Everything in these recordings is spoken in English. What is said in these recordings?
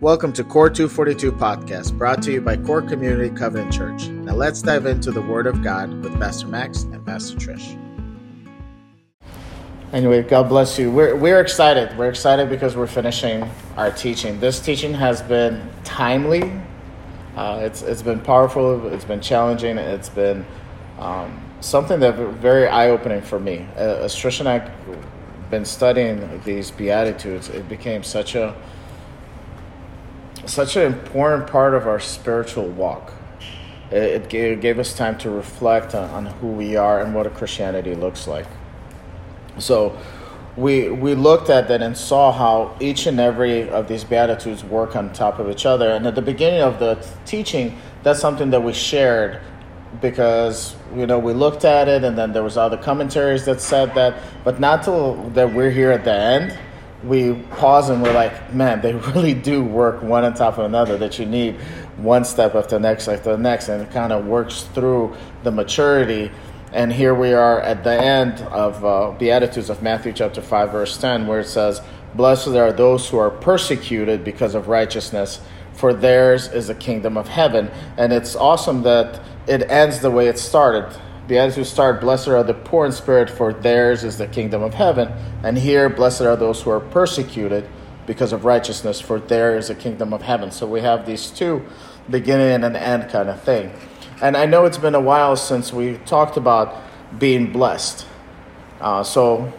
Welcome to Core 242 podcast, brought to you by Core Community Covenant Church. Now let's dive into the Word of God with Pastor Max and Pastor Trish. Anyway, God bless you. We're, we're excited. We're excited because we're finishing our teaching. This teaching has been timely, uh, it's, it's been powerful, it's been challenging, it's been um, something that very eye opening for me. As Trish and I been studying these Beatitudes, it became such a such an important part of our spiritual walk. It, it gave, us time to reflect on, on who we are and what a Christianity looks like. So we we looked at that and saw how each and every of these beatitudes work on top of each other. And at the beginning of the teaching, that's something that we shared because you know we looked at it and then there was other commentaries that said that, but not till that we're here at the end we pause and we're like, man, they really do work one on top of another. That you need one step after the next after the next, and it kind of works through the maturity. And here we are at the end of uh, Beatitudes of Matthew chapter five, verse ten, where it says, "Blessed are those who are persecuted because of righteousness." For theirs is the kingdom of heaven. And it's awesome that it ends the way it started Beatitudes start, Blessed are the poor in spirit, for theirs is the kingdom of heaven. And here, Blessed are those who are persecuted because of righteousness, for there is a kingdom of heaven. So we have these two beginning and end kind of thing. And I know it's been a while since we talked about being blessed. Uh, so,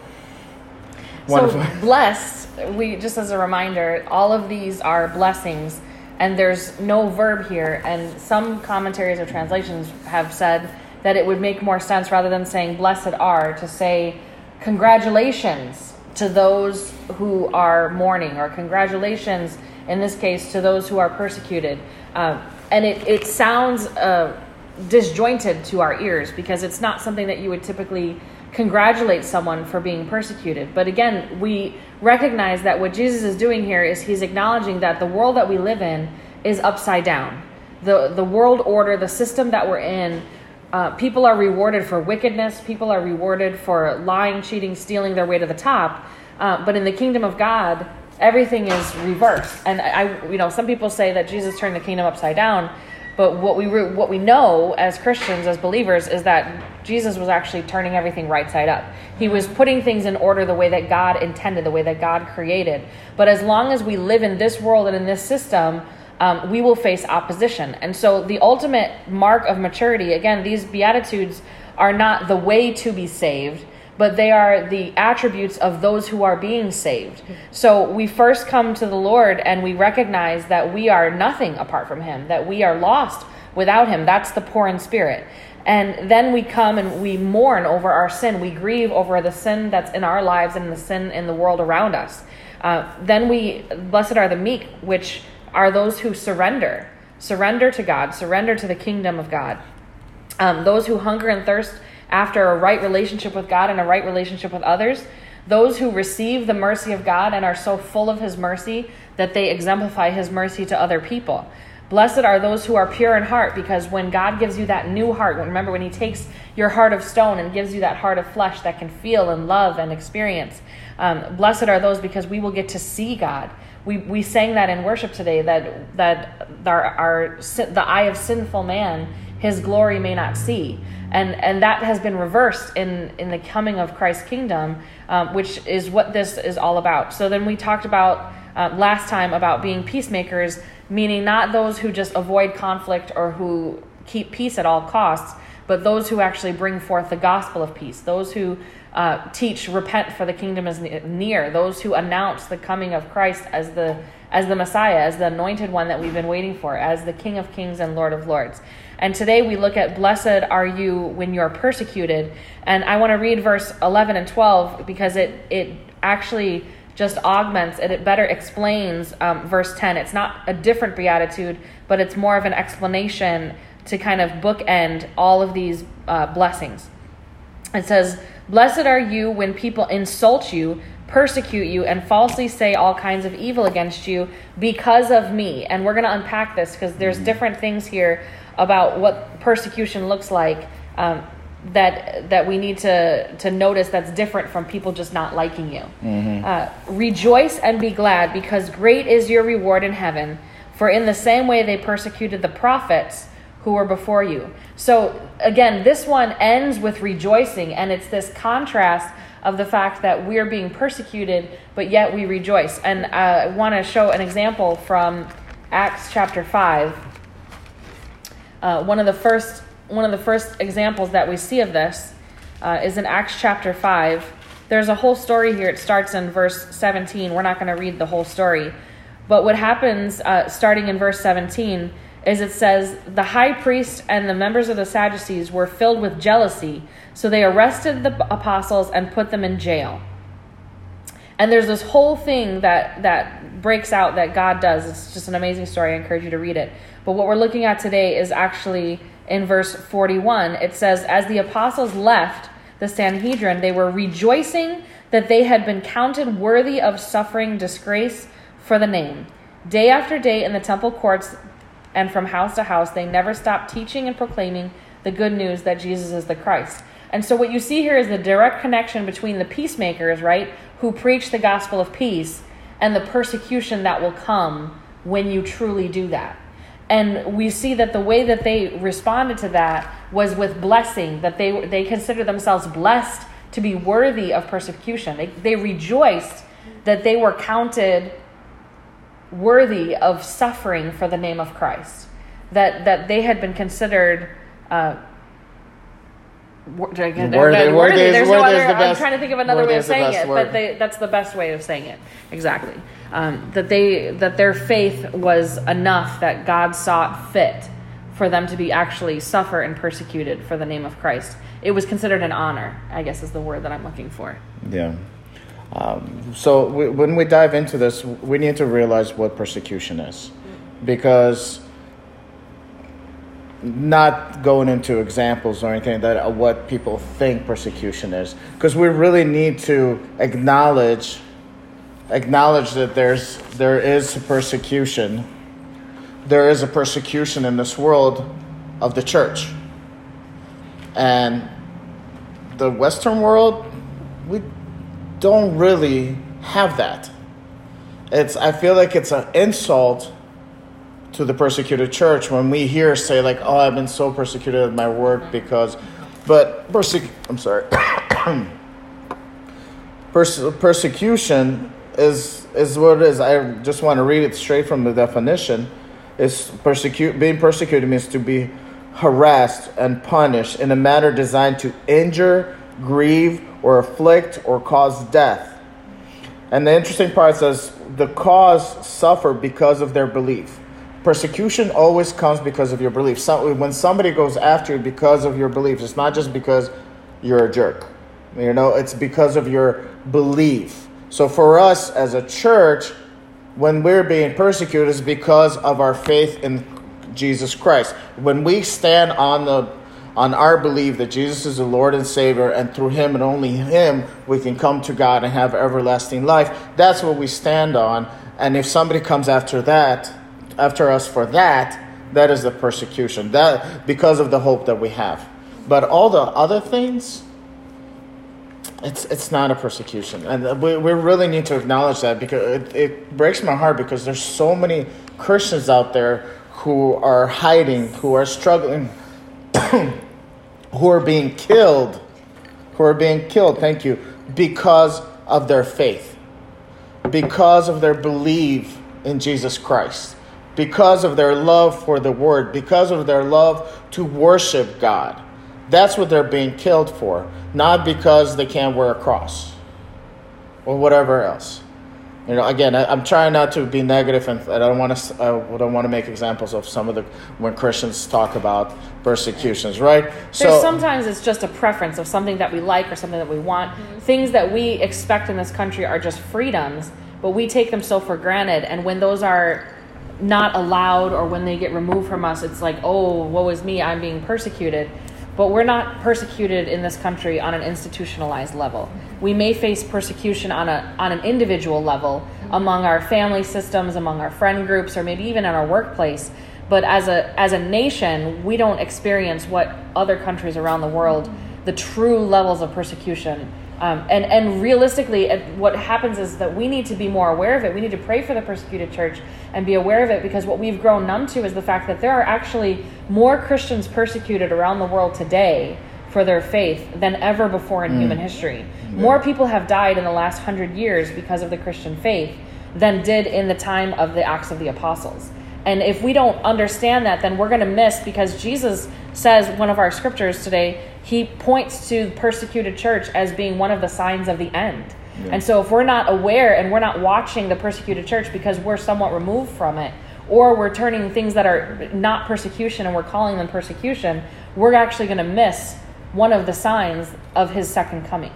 so blessed, we just as a reminder, all of these are blessings, and there's no verb here. And some commentaries or translations have said that it would make more sense rather than saying blessed are to say congratulations to those who are mourning or congratulations in this case to those who are persecuted. Um, and it, it sounds uh, disjointed to our ears because it's not something that you would typically congratulate someone for being persecuted. But again we recognize that what jesus is doing here is he's acknowledging that the world that we live in is upside down. The, the world order the system that we're in uh, people are rewarded for wickedness. People are rewarded for lying, cheating, stealing their way to the top. Uh, but in the kingdom of God, everything is reversed. And I, you know, some people say that Jesus turned the kingdom upside down. But what we re- what we know as Christians, as believers, is that Jesus was actually turning everything right side up. He was putting things in order the way that God intended, the way that God created. But as long as we live in this world and in this system, um, we will face opposition. And so, the ultimate mark of maturity, again, these Beatitudes are not the way to be saved, but they are the attributes of those who are being saved. So, we first come to the Lord and we recognize that we are nothing apart from Him, that we are lost without Him. That's the poor in spirit. And then we come and we mourn over our sin. We grieve over the sin that's in our lives and the sin in the world around us. Uh, then we, blessed are the meek, which are those who surrender, surrender to God, surrender to the kingdom of God. Um, those who hunger and thirst after a right relationship with God and a right relationship with others. Those who receive the mercy of God and are so full of His mercy that they exemplify His mercy to other people. Blessed are those who are pure in heart, because when God gives you that new heart, remember when He takes your heart of stone and gives you that heart of flesh that can feel and love and experience, um, blessed are those because we will get to see God we, we sang that in worship today that that our, our the eye of sinful man his glory may not see. And and that has been reversed in in the coming of christ's kingdom um, which is what this is all about. So then we talked about uh, last time about being peacemakers meaning not those who just avoid conflict or who keep peace at all costs but those who actually bring forth the gospel of peace those who uh, teach repent for the kingdom is near. Those who announce the coming of christ as the as the messiah as the anointed one that we've been waiting for as the king of kings and lord of lords. And today we look at blessed are you when you're persecuted. And i want to read verse 11 and 12 because it it actually just augments and it better explains um, verse 10 it's not a different beatitude but it's more of an explanation to kind of bookend all of these uh, blessings. It says Blessed are you when people insult you, persecute you, and falsely say all kinds of evil against you because of me. And we're going to unpack this because there's mm-hmm. different things here about what persecution looks like. Um, that that we need to to notice that's different from people just not liking you. Mm-hmm. Uh, Rejoice and be glad, because great is your reward in heaven. For in the same way they persecuted the prophets who were before you. So again, this one ends with rejoicing, and it's this contrast of the fact that we're being persecuted, but yet we rejoice. And I want to show an example from Acts chapter five. Uh, one of the first one of the first examples that we see of this uh, is in Acts chapter 5. There's a whole story here. It starts in verse 17. We're not going to read the whole story. But what happens uh, starting in verse 17 is it says, The high priest and the members of the Sadducees were filled with jealousy, so they arrested the apostles and put them in jail. And there's this whole thing that, that breaks out that God does. It's just an amazing story. I encourage you to read it. But what we're looking at today is actually in verse 41. It says, As the apostles left the Sanhedrin, they were rejoicing that they had been counted worthy of suffering disgrace for the name. Day after day in the temple courts and from house to house, they never stopped teaching and proclaiming the good news that Jesus is the Christ. And so, what you see here is the direct connection between the peacemakers, right, who preach the gospel of peace, and the persecution that will come when you truly do that. And we see that the way that they responded to that was with blessing, that they, they considered themselves blessed to be worthy of persecution. They, they rejoiced that they were counted worthy of suffering for the name of Christ, that, that they had been considered. Uh, worthy, worthy, worthy, There's no other. I'm trying to think of another way of saying it, word. but they, that's the best way of saying it. Exactly um, that they that their faith was enough that God sought fit for them to be actually suffer and persecuted for the name of Christ. It was considered an honor, I guess is the word that I'm looking for. Yeah. Um, so we, when we dive into this, we need to realize what persecution is, because not going into examples or anything that uh, what people think persecution is, because we really need to acknowledge acknowledge that there's there is persecution. There is a persecution in this world of the church. And the Western world, we don't really have that. It's I feel like it's an insult to the persecuted church when we hear say like, "Oh, I've been so persecuted at my work because," but persec- I'm sorry, Perse- persecution is is what it is. I just want to read it straight from the definition. Is persecute being persecuted means to be harassed and punished in a manner designed to injure, grieve, or afflict or cause death. And the interesting part says the cause suffer because of their belief. Persecution always comes because of your belief. When somebody goes after you because of your beliefs, it's not just because you're a jerk. You know, it's because of your belief. So for us as a church, when we're being persecuted, is because of our faith in Jesus Christ. When we stand on the on our belief that Jesus is the Lord and Savior, and through Him and only Him we can come to God and have everlasting life. That's what we stand on. And if somebody comes after that, after us for that, that is the persecution. That because of the hope that we have. But all the other things, it's it's not a persecution, and we, we really need to acknowledge that because it, it breaks my heart because there's so many Christians out there who are hiding, who are struggling, who are being killed, who are being killed. Thank you because of their faith, because of their belief in Jesus Christ, because of their love for the Word, because of their love to worship God. That's what they're being killed for, not because they can't wear a cross or whatever else. You know, again, I, am trying not to be negative, and I don't want to. I don't want to make examples of some of the when Christians talk about persecutions, right? There's so sometimes it's just a preference of something that we like or something that we want. Mm-hmm. Things that we expect in this country are just freedoms, but we take them so for granted. And when those are not allowed or when they get removed from us, it's like, oh, woe is me, I'm being persecuted but we're not persecuted in this country on an institutionalized level. We may face persecution on a on an individual level among our family systems, among our friend groups, or maybe even in our workplace. But as a as a nation, we don't experience what other countries around the world the true levels of persecution. Um, and, and realistically, what happens is that we need to be more aware of it. We need to pray for the persecuted church and be aware of it because what we've grown numb to is the fact that there are actually more Christians persecuted around the world today for their faith than ever before in mm. human history. Yeah. More people have died in the last hundred years because of the Christian faith than did in the time of the Acts of the Apostles. And if we don't understand that, then we're going to miss because Jesus says, one of our scriptures today, he points to the persecuted church as being one of the signs of the end. Yeah. And so if we're not aware and we're not watching the persecuted church because we're somewhat removed from it, or we're turning things that are not persecution and we're calling them persecution, we're actually going to miss one of the signs of his second coming.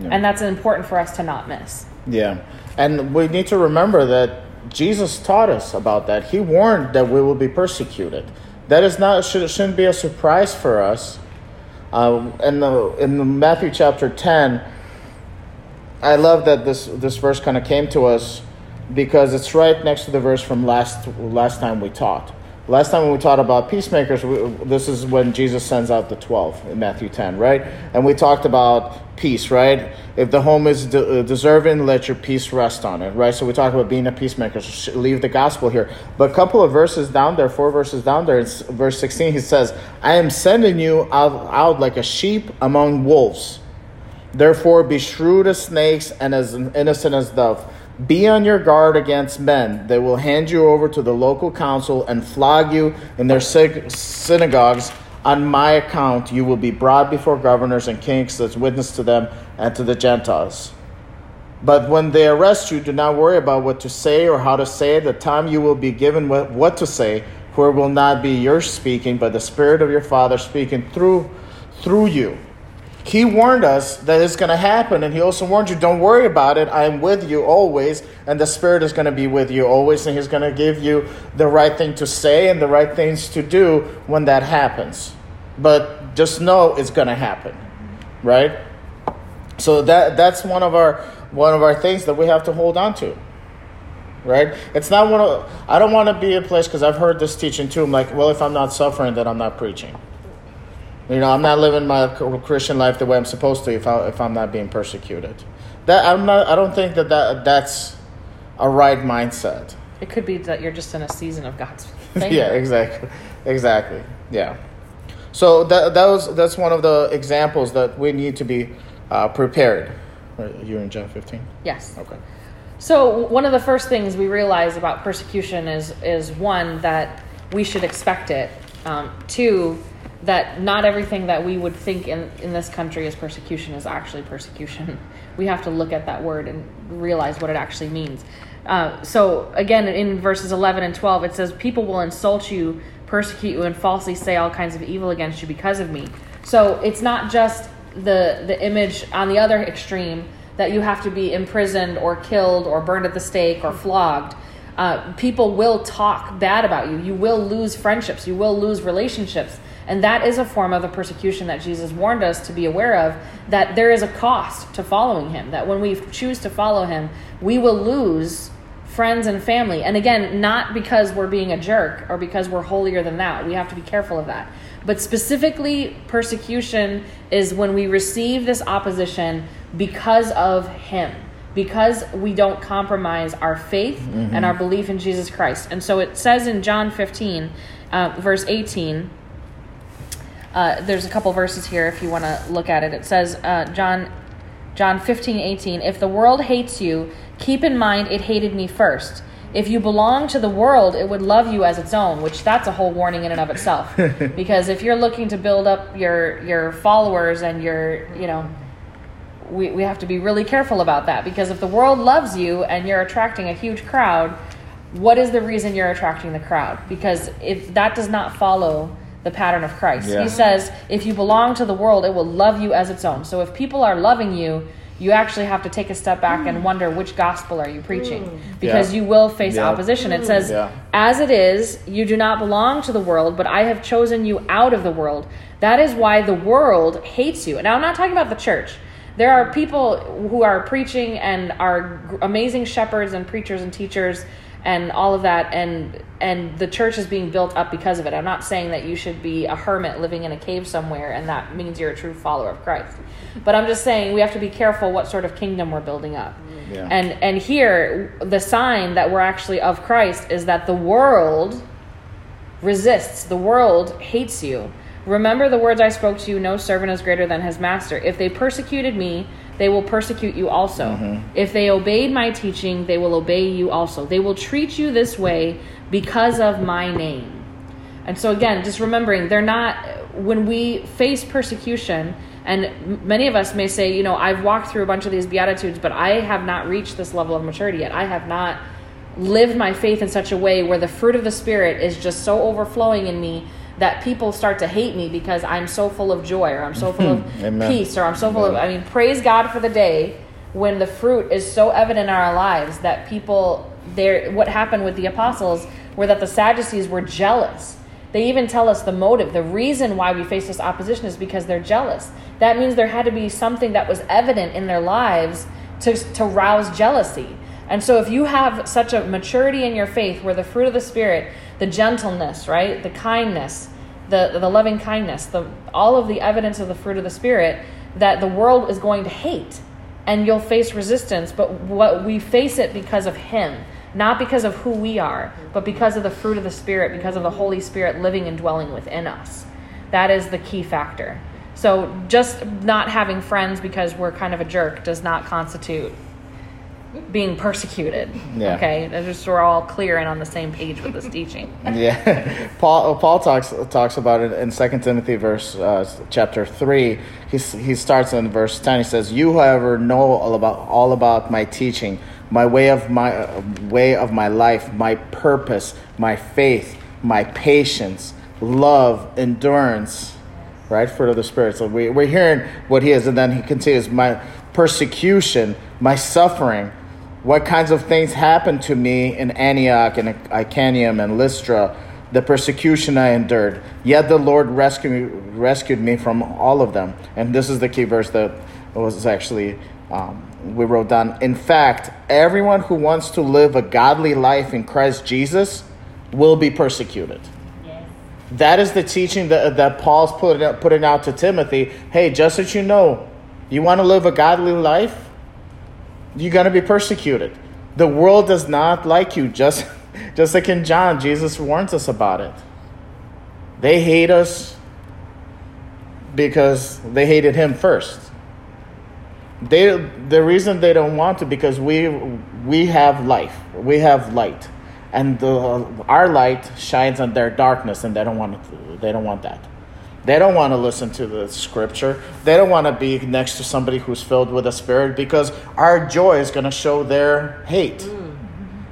Yeah. And that's important for us to not miss. Yeah. And we need to remember that Jesus taught us about that. He warned that we will be persecuted. That is not should, shouldn't be a surprise for us. Um, in the in Matthew chapter ten, I love that this this verse kind of came to us because it's right next to the verse from last last time we taught. Last time when we talked about peacemakers, we, this is when Jesus sends out the 12 in Matthew 10, right? And we talked about peace, right? If the home is de- uh, deserving, let your peace rest on it, right? So we talked about being a peacemaker. So leave the gospel here. But a couple of verses down there, four verses down there, it's verse 16, he says, I am sending you out, out like a sheep among wolves. Therefore, be shrewd as snakes and as innocent as doves. Be on your guard against men. They will hand you over to the local council and flog you in their synagogues. On my account, you will be brought before governors and kings as witness to them and to the Gentiles. But when they arrest you, do not worry about what to say or how to say it. The time you will be given what to say, for it will not be your speaking, but the Spirit of your Father speaking through through you. He warned us that it's going to happen, and He also warned you, don't worry about it. I am with you always, and the Spirit is going to be with you always, and He's going to give you the right thing to say and the right things to do when that happens. But just know it's going to happen, right? So that that's one of our one of our things that we have to hold on to right? It's not one of I don't want to be a place because I've heard this teaching too. I'm like, well, if I'm not suffering, then I'm not preaching. You know, I'm not living my Christian life the way I'm supposed to if I if I'm not being persecuted. That I'm not. I don't think that, that that's a right mindset. It could be that you're just in a season of God's. yeah, exactly, exactly. Yeah. So that that was that's one of the examples that we need to be uh, prepared. You're in John 15. Yes. Okay. So one of the first things we realize about persecution is is one that we should expect it. Um, two that not everything that we would think in, in this country is persecution is actually persecution. We have to look at that word and realize what it actually means. Uh, so, again, in verses 11 and 12, it says, People will insult you, persecute you, and falsely say all kinds of evil against you because of me. So, it's not just the, the image on the other extreme that you have to be imprisoned or killed or burned at the stake or flogged. Uh, people will talk bad about you. You will lose friendships. You will lose relationships and that is a form of the persecution that Jesus warned us to be aware of, that there is a cost to following him, that when we choose to follow him, we will lose friends and family. And again, not because we're being a jerk or because we're holier than that. We have to be careful of that. But specifically, persecution is when we receive this opposition because of him because we don't compromise our faith mm-hmm. and our belief in Jesus Christ. And so it says in John 15, uh, verse 18, uh, there's a couple verses here if you want to look at it. It says, uh, John, John 15, 18, if the world hates you, keep in mind it hated me first. If you belong to the world, it would love you as its own, which that's a whole warning in and of itself. because if you're looking to build up your your followers and your, you know, we, we have to be really careful about that because if the world loves you and you're attracting a huge crowd, what is the reason you're attracting the crowd? Because if that does not follow the pattern of Christ. Yeah. He says, if you belong to the world, it will love you as its own. So if people are loving you, you actually have to take a step back and wonder which gospel are you preaching mm. because yeah. you will face yeah. opposition. It says, yeah. As it is, you do not belong to the world, but I have chosen you out of the world. That is why the world hates you. Now, I'm not talking about the church. There are people who are preaching and are amazing shepherds and preachers and teachers and all of that and and the church is being built up because of it. I'm not saying that you should be a hermit living in a cave somewhere and that means you're a true follower of christ. But i'm just saying we have to be careful what sort of kingdom we're building up. Yeah. and and here the sign that we're actually of christ is that the world resists. The world hates you. Remember the words i spoke to you no servant is greater than his master. If they persecuted me they will persecute you also. Mm-hmm. If they obeyed my teaching, they will obey you also. They will treat you this way because of my name. And so, again, just remembering, they're not, when we face persecution, and many of us may say, you know, I've walked through a bunch of these Beatitudes, but I have not reached this level of maturity yet. I have not lived my faith in such a way where the fruit of the Spirit is just so overflowing in me that people start to hate me because I'm so full of joy or I'm so full of peace or I'm so full of I mean praise God for the day when the fruit is so evident in our lives that people there what happened with the apostles were that the Sadducees were jealous. They even tell us the motive, the reason why we face this opposition is because they're jealous. That means there had to be something that was evident in their lives to, to rouse jealousy. And so if you have such a maturity in your faith where the fruit of the Spirit the gentleness, right? The kindness, the, the loving kindness, the, all of the evidence of the fruit of the Spirit that the world is going to hate. And you'll face resistance, but what we face it because of Him, not because of who we are, but because of the fruit of the Spirit, because of the Holy Spirit living and dwelling within us. That is the key factor. So just not having friends because we're kind of a jerk does not constitute being persecuted. Yeah. Okay, just so we're all clear and on the same page with this teaching. yeah, Paul Paul talks talks about it in Second Timothy verse uh, chapter three. He he starts in verse ten. He says, "You, however, know all about all about my teaching, my way of my uh, way of my life, my purpose, my faith, my patience, love, endurance." Right, fruit of the spirit. So we, we're hearing what he is, and then he continues, "My persecution, my suffering." What kinds of things happened to me in Antioch and Iconium and Lystra, the persecution I endured. Yet the Lord rescued, rescued me from all of them. And this is the key verse that was actually, um, we wrote down. In fact, everyone who wants to live a godly life in Christ Jesus will be persecuted. That is the teaching that, that Paul's putting, putting out to Timothy. Hey, just as you know, you want to live a godly life? You're going to be persecuted. The world does not like you, just, just like in John, Jesus warns us about it. They hate us because they hated him first. They, the reason they don't want to because we we have life, we have light, and the, our light shines on their darkness, and they don't want to, they don't want that. They don't want to listen to the scripture. They don't want to be next to somebody who's filled with the Spirit because our joy is going to show their hate. Mm.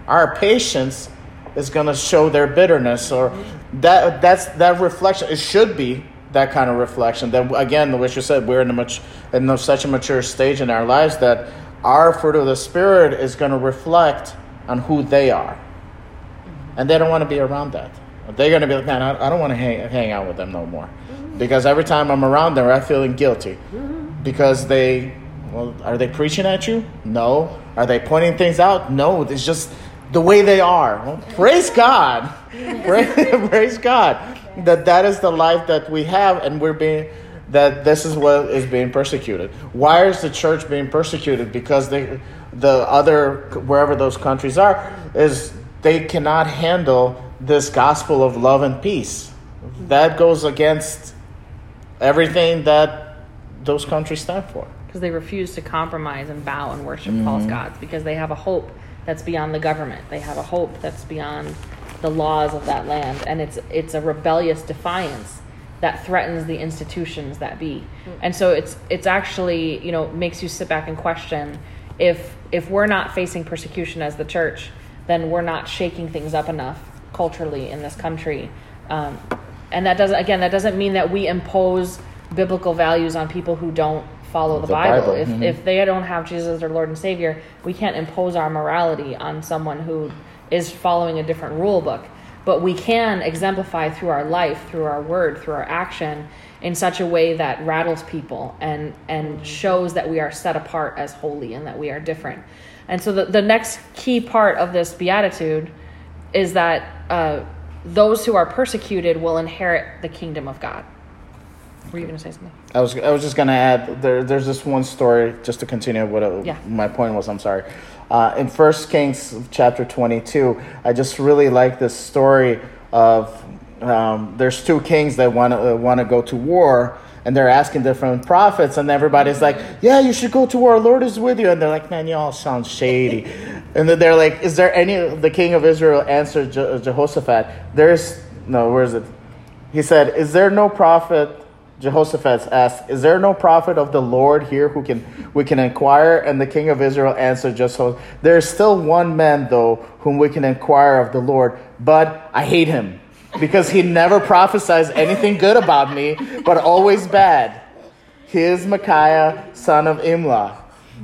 Our patience is going to show their bitterness or that that's that reflection it should be that kind of reflection that again which you said we're in a much in such a mature stage in our lives that our fruit of the spirit is going to reflect on who they are and they don't want to be around that they're going to be like man i, I don't want to hang, hang out with them no more because every time I'm around them, I'm feeling guilty because they, well, are they preaching at you? No. Are they pointing things out? No. It's just the way they are. Well, praise God. praise, praise God that that is the life that we have, and we're being that this is what is being persecuted. Why is the church being persecuted? Because they, the other wherever those countries are, is they cannot handle this gospel of love and peace. That goes against everything that those countries stand for. Because they refuse to compromise and bow and worship mm-hmm. false gods because they have a hope that's beyond the government. They have a hope that's beyond the laws of that land, and it's it's a rebellious defiance that threatens the institutions that be. Mm-hmm. And so it's it's actually you know makes you sit back and question if if we're not facing persecution as the church, then we're not shaking things up enough culturally in this country. Um, and that doesn't again that doesn't mean that we impose biblical values on people who don't follow the, the Bible. Bible. If mm-hmm. if they don't have Jesus as their Lord and Savior, we can't impose our morality on someone who is following a different rule book. But we can exemplify through our life, through our word, through our action in such a way that rattles people and and shows that we are set apart as holy and that we are different. And so the, the next key part of this beatitude is that uh, those who are persecuted will inherit the kingdom of God. Were you going to say something? I was, I was just going to add there, there's this one story, just to continue what it, yeah. my point was. I'm sorry. Uh, in First Kings chapter 22, I just really like this story of um, there's two kings that want to uh, want to go to war, and they're asking different prophets, and everybody's like, "Yeah, you should go to war. Lord is with you." And they're like, "Man, y'all sound shady." and then they're like, "Is there any?" The king of Israel answered Je- uh, Jehoshaphat, "There's no. Where is it?" He said, "Is there no prophet?" Jehoshaphat asked, "Is there no prophet of the Lord here who can we can inquire?" And the king of Israel answered, "Just there is still one man though whom we can inquire of the Lord, but I hate him." because he never prophesies anything good about me, but always bad. He is Micaiah, son of Imlah.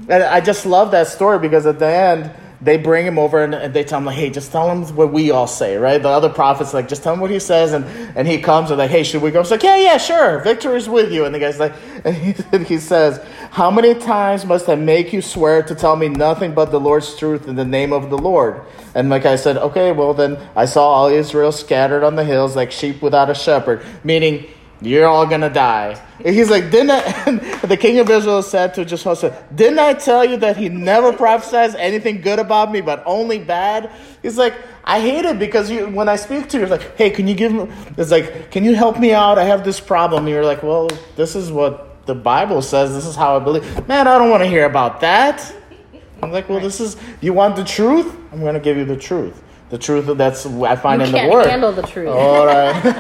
And I just love that story because at the end, they bring him over and they tell him like, hey, just tell him what we all say, right? The other prophets like, just tell him what he says, and, and he comes and like, hey, should we go? It's like, yeah, yeah, sure, victory is with you. And the guy's like, and he, and he says, how many times must I make you swear to tell me nothing but the Lord's truth in the name of the Lord? And like I said, okay, well then I saw all Israel scattered on the hills like sheep without a shepherd, meaning you're all gonna die. And he's like, didn't I, the king of Israel said to Jehoshaphat, didn't I tell you that he never prophesies anything good about me, but only bad? He's like, I hate it because you, when I speak to you, like, hey, can you give me, it's like, can you help me out? I have this problem. And you're like, well, this is what the Bible says. This is how I believe. Man, I don't want to hear about that. I'm like, well, this is, you want the truth? I'm going to give you the truth the truth that's I find you in the word. handle the truth. All right. but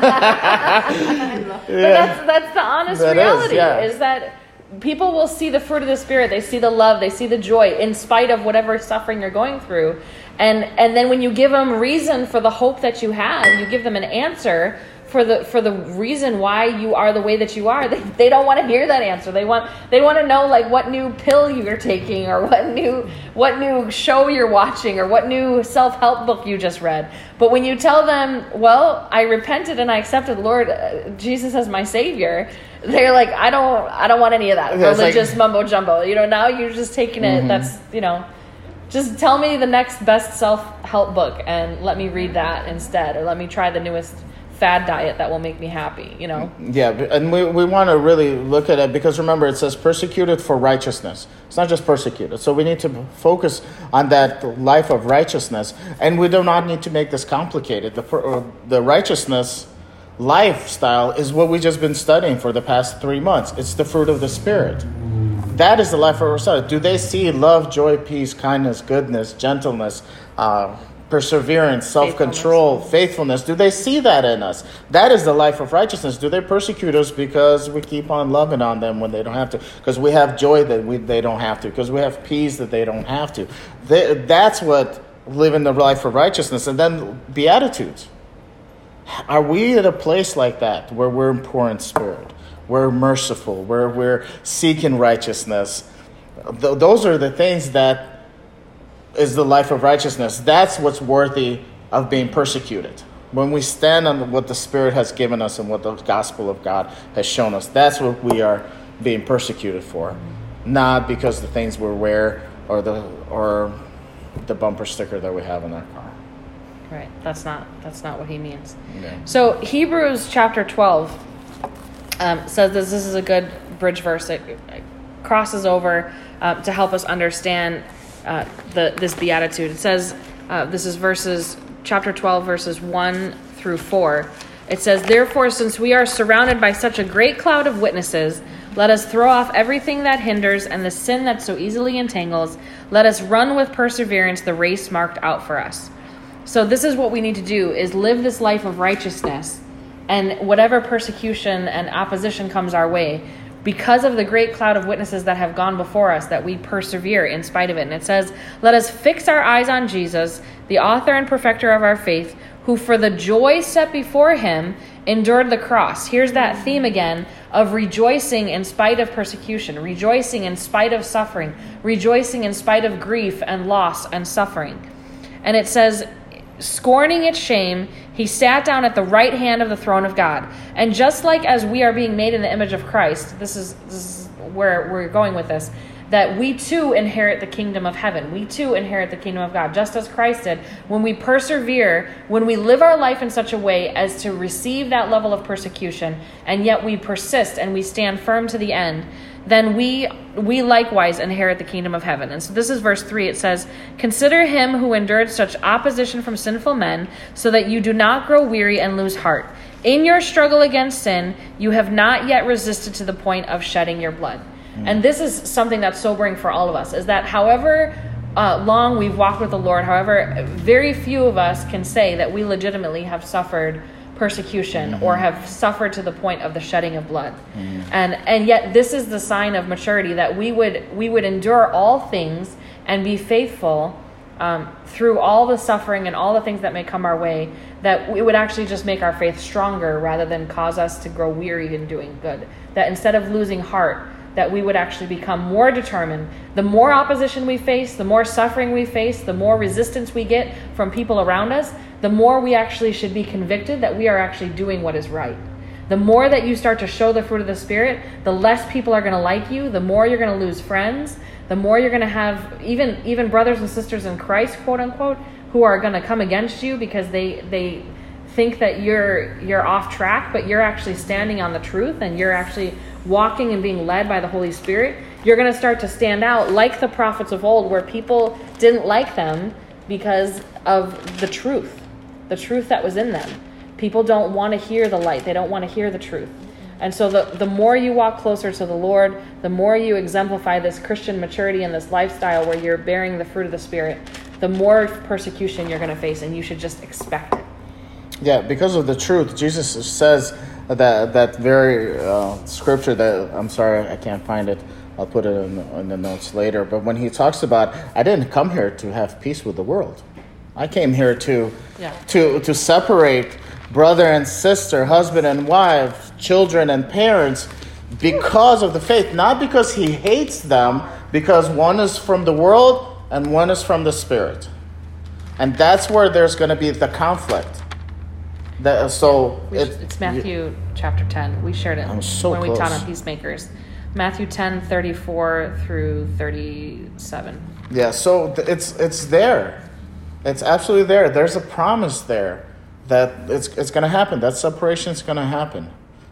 that's that's the honest that reality. Is, yeah. is that people will see the fruit of the spirit they see the love they see the joy in spite of whatever suffering you're going through and and then when you give them reason for the hope that you have you give them an answer for the for the reason why you are the way that you are. They, they don't want to hear that answer. They want they want to know like what new pill you're taking or what new what new show you're watching or what new self-help book you just read. But when you tell them well i repented and i accepted lord uh, jesus as my savior they're like i don't i don't want any of that. Religious like, mumbo jumbo. You know now you're just taking it mm-hmm. that's you know. Just tell me the next best self-help book and let me read that instead or let me try the newest fad diet that will make me happy, you know? Yeah, and we, we want to really look at it because remember, it says persecuted for righteousness. It's not just persecuted. So we need to focus on that life of righteousness. And we do not need to make this complicated. The, uh, the righteousness lifestyle is what we've just been studying for the past three months. It's the fruit of the Spirit. That is the life of son. Do they see love, joy, peace, kindness, goodness, gentleness, uh, perseverance, self control, faithfulness. Do they see that in us? That is the life of righteousness. Do they persecute us because we keep on loving on them when they don't have to? Because we have joy that we, they don't have to? Because we have peace that they don't have to? They, that's what living the life of righteousness. And then Beatitudes. Are we at a place like that where we're poor in spirit? We're merciful, where we're seeking righteousness. Th- those are the things that is the life of righteousness. That's what's worthy of being persecuted. When we stand on what the Spirit has given us and what the gospel of God has shown us, that's what we are being persecuted for. Not because the things we wear or the or the bumper sticker that we have in our car. Right. That's not that's not what he means. Yeah. So Hebrews chapter twelve um, says this. This is a good bridge verse. It, it crosses over uh, to help us understand uh, the this beatitude. It says uh, this is verses chapter 12 verses 1 through 4. It says, "Therefore since we are surrounded by such a great cloud of witnesses, let us throw off everything that hinders and the sin that so easily entangles. Let us run with perseverance the race marked out for us." So this is what we need to do is live this life of righteousness and whatever persecution and opposition comes our way, because of the great cloud of witnesses that have gone before us, that we persevere in spite of it. And it says, Let us fix our eyes on Jesus, the author and perfecter of our faith, who for the joy set before him endured the cross. Here's that theme again of rejoicing in spite of persecution, rejoicing in spite of suffering, rejoicing in spite of grief and loss and suffering. And it says, Scorning its shame, he sat down at the right hand of the throne of God. And just like as we are being made in the image of Christ, this is, this is where we're going with this. that we too inherit the kingdom of heaven. We too inherit the kingdom of God, just as Christ did. When we persevere, when we live our life in such a way as to receive that level of persecution, and yet we persist and we stand firm to the end, then we we likewise inherit the kingdom of heaven. And so this is verse 3. It says, "Consider him who endured such opposition from sinful men, so that you do not grow weary and lose heart. In your struggle against sin, you have not yet resisted to the point of shedding your blood." Mm. And this is something that's sobering for all of us is that however uh, long we've walked with the Lord, however, very few of us can say that we legitimately have suffered persecution mm-hmm. or have suffered to the point of the shedding of blood. Mm-hmm. And and yet this is the sign of maturity that we would we would endure all things and be faithful um, through all the suffering and all the things that may come our way, that it would actually just make our faith stronger rather than cause us to grow weary in doing good. That instead of losing heart, that we would actually become more determined. The more opposition we face, the more suffering we face, the more resistance we get from people around us, the more we actually should be convicted that we are actually doing what is right. The more that you start to show the fruit of the Spirit, the less people are going to like you, the more you're going to lose friends, the more you're going to have even even brothers and sisters in Christ, quote unquote, who are going to come against you because they they think that you're you're off track, but you're actually standing on the truth and you're actually walking and being led by the Holy Spirit, you're going to start to stand out like the prophets of old, where people didn't like them because of the truth, the truth that was in them. People don't want to hear the light, they don't want to hear the truth. And so, the, the more you walk closer to the Lord, the more you exemplify this Christian maturity and this lifestyle where you're bearing the fruit of the Spirit, the more persecution you're going to face, and you should just expect it. Yeah, because of the truth, Jesus says, that that very uh, scripture that I'm sorry I can't find it. I'll put it in the, in the notes later. But when he talks about, I didn't come here to have peace with the world. I came here to yeah. to to separate brother and sister, husband and wife, children and parents because of the faith, not because he hates them, because one is from the world and one is from the spirit. And that's where there's going to be the conflict. That, so it, it's Matthew chapter 10. We shared it so when we taught on peacemakers. Matthew 10, 34 through 37. Yeah, so it's it's there. It's absolutely there. There's a promise there that it's, it's going to happen. That separation is going to happen.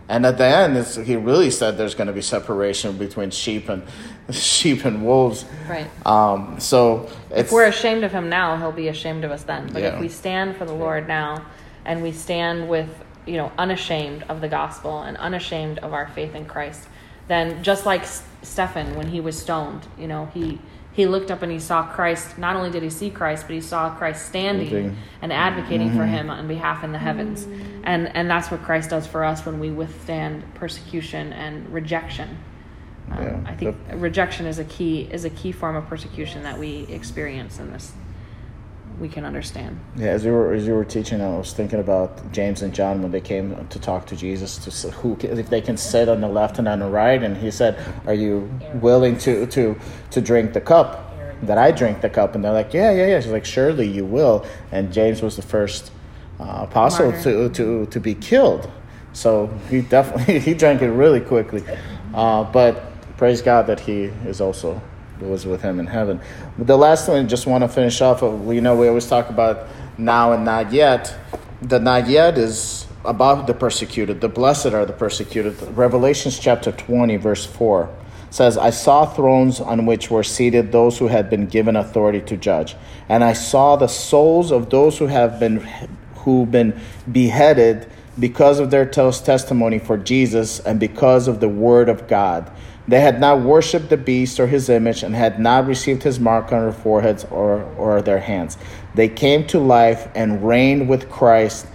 And at the end, it's, he really said there's going to be separation between sheep and sheep and wolves. Right. Um, so if we're ashamed of him now, he'll be ashamed of us then. But yeah. if we stand for the Lord now, and we stand with you know unashamed of the gospel and unashamed of our faith in Christ, then just like Stephen when he was stoned, you know he he looked up and he saw Christ. Not only did he see Christ, but he saw Christ standing and advocating mm-hmm. for him on behalf in the heavens. And and that's what Christ does for us when we withstand persecution and rejection. Um, yeah. I think rejection is a key is a key form of persecution that we experience in this we can understand. Yeah, as you were as you were teaching, I was thinking about James and John when they came to talk to Jesus to who if they can sit on the left and on the right, and he said, "Are you willing to to to drink the cup that I drink the cup?" And they're like, "Yeah, yeah, yeah." She's like, "Surely you will." And James was the first uh, apostle to to to be killed, so he definitely he drank it really quickly, uh, but praise God that he is also was with him in heaven. But the last one, I just want to finish off. Of, you know, we always talk about now and not yet. The not yet is about the persecuted. The blessed are the persecuted. Revelations chapter 20, verse 4 says, I saw thrones on which were seated those who had been given authority to judge. And I saw the souls of those who have been who've been beheaded because of their testimony for Jesus and because of the word of God. They had not worshipped the beast or his image and had not received his mark on their foreheads or, or their hands. They came to life and reigned with Christ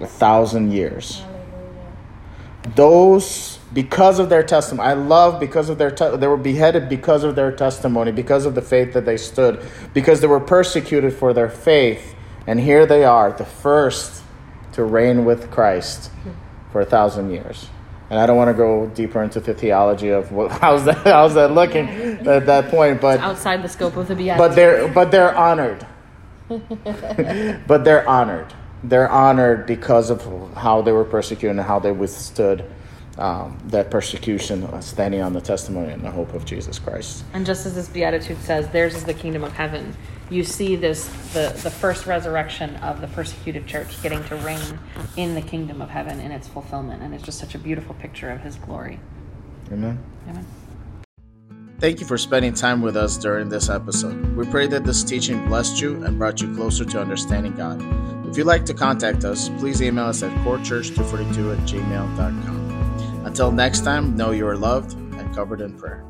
a thousand years. Those, because of their testimony, I love because of their, te- they were beheaded because of their testimony, because of the faith that they stood, because they were persecuted for their faith. And here they are, the first to reign with Christ for a thousand years and I don't want to go deeper into the theology of what, how's that how's that looking at that point, but it's outside the scope of the beatitude. But they're but they're honored. but they're honored. They're honored because of how they were persecuted and how they withstood um, that persecution, uh, standing on the testimony and the hope of Jesus Christ. And just as this beatitude says, theirs is the kingdom of heaven. You see this the the first resurrection of the persecuted church getting to reign in the kingdom of heaven in its fulfillment, and it's just such a beautiful picture of His glory. Amen. Amen. Thank you for spending time with us during this episode. We pray that this teaching blessed you and brought you closer to understanding God. If you'd like to contact us, please email us at corechurch242 at gmail.com. Until next time, know you are loved and covered in prayer.